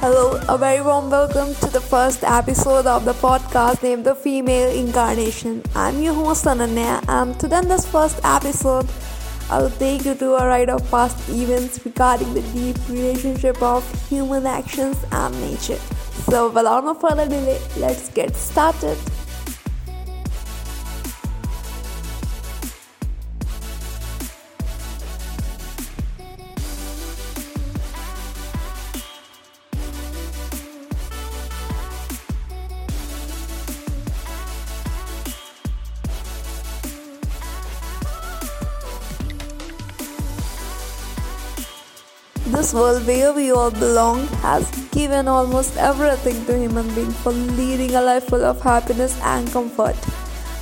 Hello, a very warm welcome to the first episode of the podcast named The Female Incarnation. I'm your host Ananya, and today in this first episode, I'll take you to a ride of past events regarding the deep relationship of human actions and nature. So, without no further delay, let's get started. This world where we all belong has given almost everything to human beings for leading a life full of happiness and comfort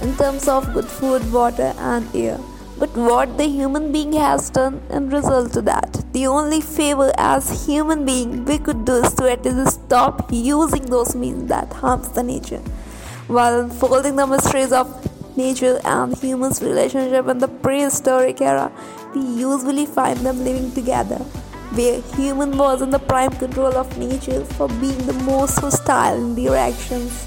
in terms of good food, water and air. But what the human being has done in result to that, the only favor as human being we could do is to at least stop using those means that harms the nature. While unfolding the mysteries of nature and humans' relationship in the prehistoric era, we usually find them living together where human was in the prime control of nature for being the most hostile in their actions.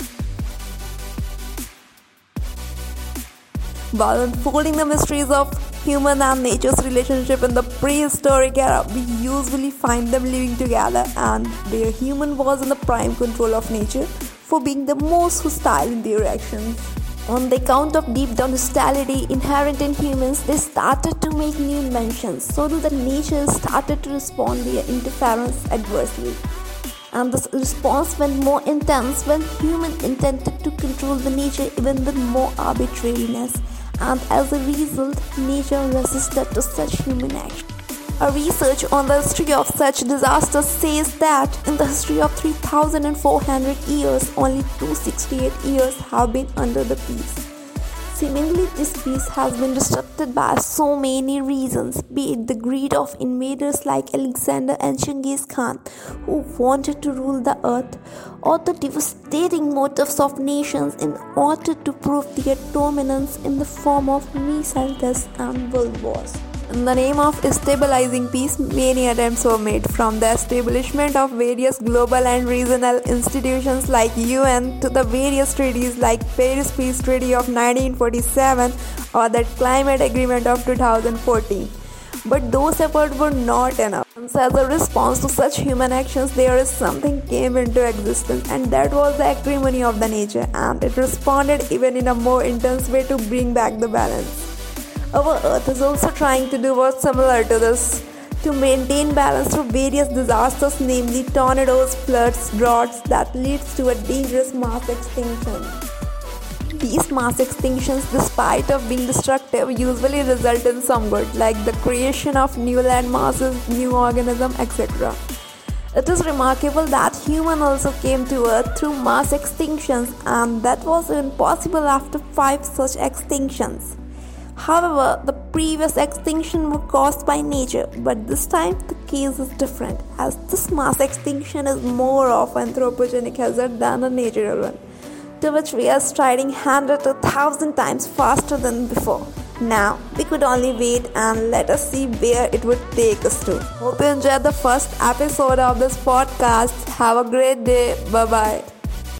While unfolding the mysteries of human and nature's relationship in the prehistoric era, we usually find them living together and where human was in the prime control of nature for being the most hostile in their actions. On the account of deep down hostility inherent in humans, they started to make new inventions, so that the nature started to respond via interference adversely. And this response went more intense when humans intended to control the nature even with more arbitrariness, and as a result, nature resisted to such human action. A research on the history of such disasters says that in the history of 3400 years, only 268 years have been under the peace. Seemingly, this peace has been disrupted by so many reasons, be it the greed of invaders like Alexander and Genghis Khan, who wanted to rule the earth, or the devastating motives of nations in order to prove their dominance in the form of missile tests and world wars. In the name of stabilizing peace, many attempts were made from the establishment of various global and regional institutions like UN to the various treaties like Paris Peace Treaty of 1947 or the Climate Agreement of 2014. But those efforts were not enough. As a response to such human actions, there is something came into existence, and that was the acrimony of the nature, and it responded even in a more intense way to bring back the balance. Our Earth is also trying to do what's similar to this to maintain balance through various disasters, namely tornadoes, floods, droughts that leads to a dangerous mass extinction. These mass extinctions, despite of being destructive, usually result in some good, like the creation of new land masses, new organisms, etc. It is remarkable that human also came to Earth through mass extinctions, and that was impossible after five such extinctions. However, the previous extinction were caused by nature, but this time the case is different as this mass extinction is more of anthropogenic hazard than a natural one, to which we are striding hundred to thousand times faster than before. Now, we could only wait and let us see where it would take us to. Hope you enjoyed the first episode of this podcast. Have a great day. Bye bye.